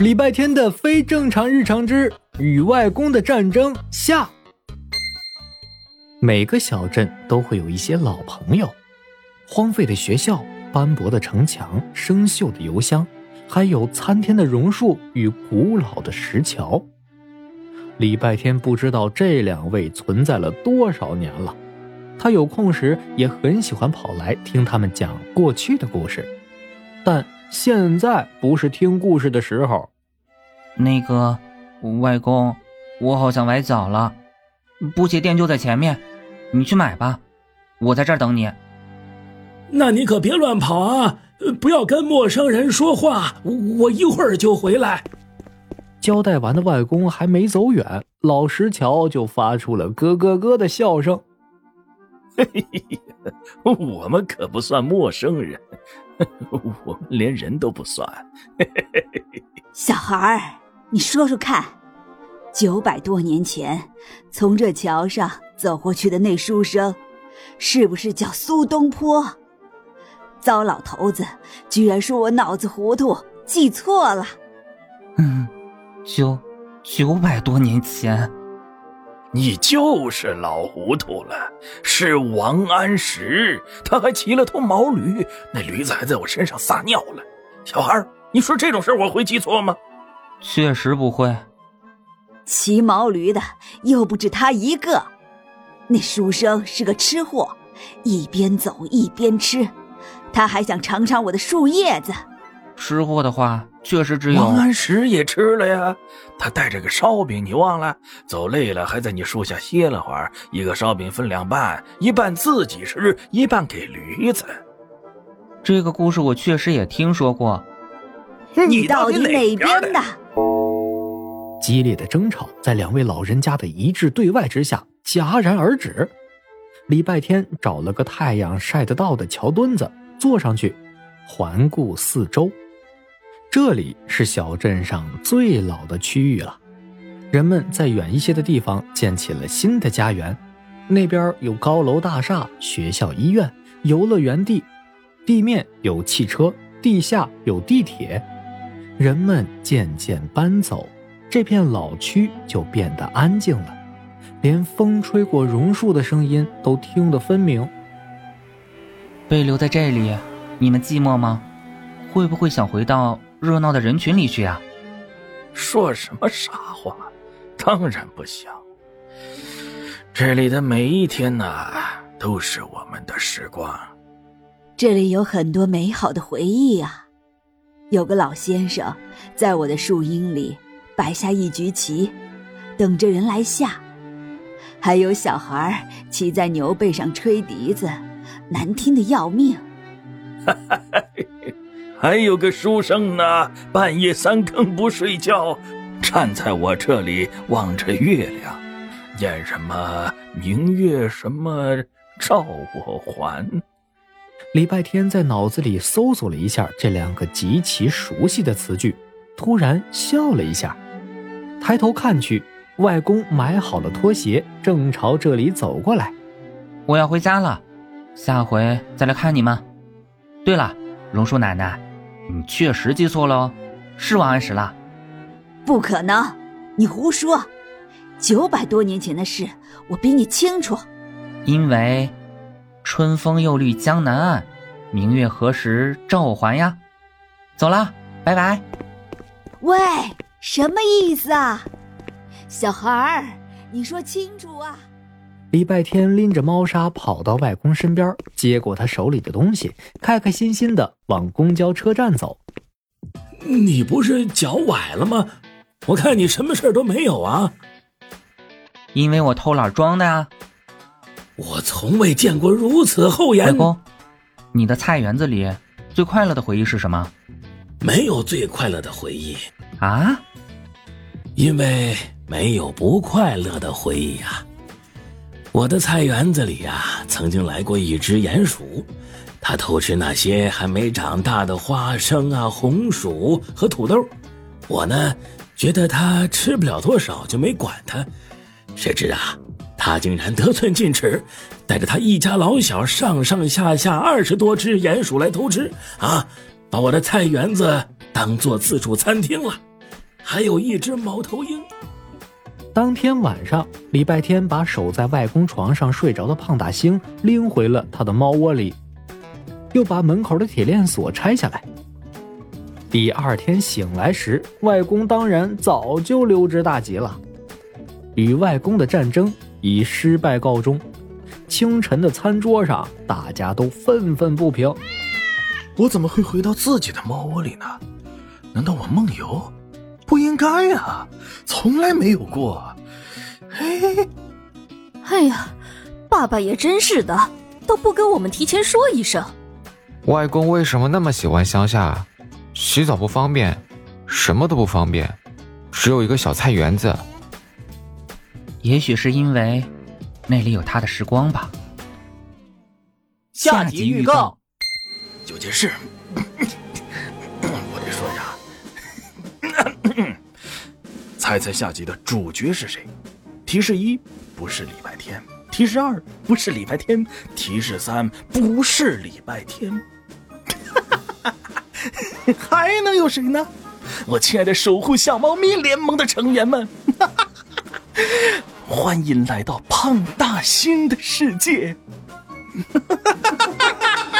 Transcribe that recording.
礼拜天的非正常日常之与外公的战争下。每个小镇都会有一些老朋友，荒废的学校、斑驳的城墙、生锈的邮箱，还有参天的榕树与古老的石桥。礼拜天不知道这两位存在了多少年了，他有空时也很喜欢跑来听他们讲过去的故事，但现在不是听故事的时候。那个，外公，我好像崴脚了，补鞋店就在前面，你去买吧，我在这儿等你。那你可别乱跑啊，不要跟陌生人说话，我一会儿就回来。交代完的外公还没走远，老石桥就发出了咯咯咯的笑声。嘿嘿嘿，我们可不算陌生人，我们连人都不算。小孩儿，你说说看，九百多年前从这桥上走过去的那书生，是不是叫苏东坡？糟老头子居然说我脑子糊涂，记错了。嗯。九九百多年前，你就是老糊涂了。是王安石，他还骑了头毛驴，那驴子还在我身上撒尿了。小孩，你说这种事我会记错吗？确实不会。骑毛驴的又不止他一个。那书生是个吃货，一边走一边吃，他还想尝尝我的树叶子。吃货的话。确实只有王安石也吃了呀，他带着个烧饼，你忘了？走累了，还在你树下歇了会儿。一个烧饼分两半，一半自己吃，一半给驴子。这个故事我确实也听说过。你到底哪边的？激烈的争吵在两位老人家的一致对外之下戛然而止。礼拜天找了个太阳晒得到的桥墩子坐上去，环顾四周。这里是小镇上最老的区域了，人们在远一些的地方建起了新的家园，那边有高楼大厦、学校、医院、游乐园地，地面有汽车，地下有地铁，人们渐渐搬走，这片老区就变得安静了，连风吹过榕树的声音都听得分明。被留在这里，你们寂寞吗？会不会想回到？热闹的人群里去啊！说什么傻话？当然不想。这里的每一天呐，都是我们的时光。这里有很多美好的回忆啊！有个老先生在我的树荫里摆下一局棋，等着人来下。还有小孩骑在牛背上吹笛子，难听的要命。哈哈。还有个书生呢，半夜三更不睡觉，站在我这里望着月亮，念什么“明月什么照我还”。礼拜天在脑子里搜索了一下这两个极其熟悉的词句，突然笑了一下，抬头看去，外公买好了拖鞋，正朝这里走过来。我要回家了，下回再来看你们。对了，榕树奶奶。你确实记错了，是王安石啦？不可能，你胡说！九百多年前的事，我比你清楚。因为“春风又绿江南岸，明月何时照我还”呀。走了，拜拜。喂，什么意思啊？小孩儿，你说清楚啊！礼拜天拎着猫砂跑到外公身边，接过他手里的东西，开开心心的往公交车站走。你不是脚崴了吗？我看你什么事都没有啊。因为我偷懒装的呀。我从未见过如此厚颜。外公，你的菜园子里最快乐的回忆是什么？没有最快乐的回忆啊，因为没有不快乐的回忆呀。我的菜园子里呀，曾经来过一只鼹鼠，它偷吃那些还没长大的花生啊、红薯和土豆。我呢，觉得它吃不了多少，就没管它。谁知啊，它竟然得寸进尺，带着它一家老小上上下下二十多只鼹鼠来偷吃啊，把我的菜园子当做自助餐厅了。还有一只猫头鹰。当天晚上，礼拜天把守在外公床上睡着的胖大星拎回了他的猫窝里，又把门口的铁链锁拆下来。第二天醒来时，外公当然早就溜之大吉了。与外公的战争以失败告终。清晨的餐桌上，大家都愤愤不平：我怎么会回到自己的猫窝里呢？难道我梦游？该啊，从来没有过。嘿，哎呀，爸爸也真是的，都不跟我们提前说一声。外公为什么那么喜欢乡下？洗澡不方便，什么都不方便，只有一个小菜园子。也许是因为那里有他的时光吧。下集预告：有件事。猜猜下集的主角是谁？提示一：不是礼拜天。提示二：不是礼拜天。提示三：不是礼拜天。还能有谁呢？我亲爱的守护小猫咪联盟的成员们，欢迎来到胖大星的世界。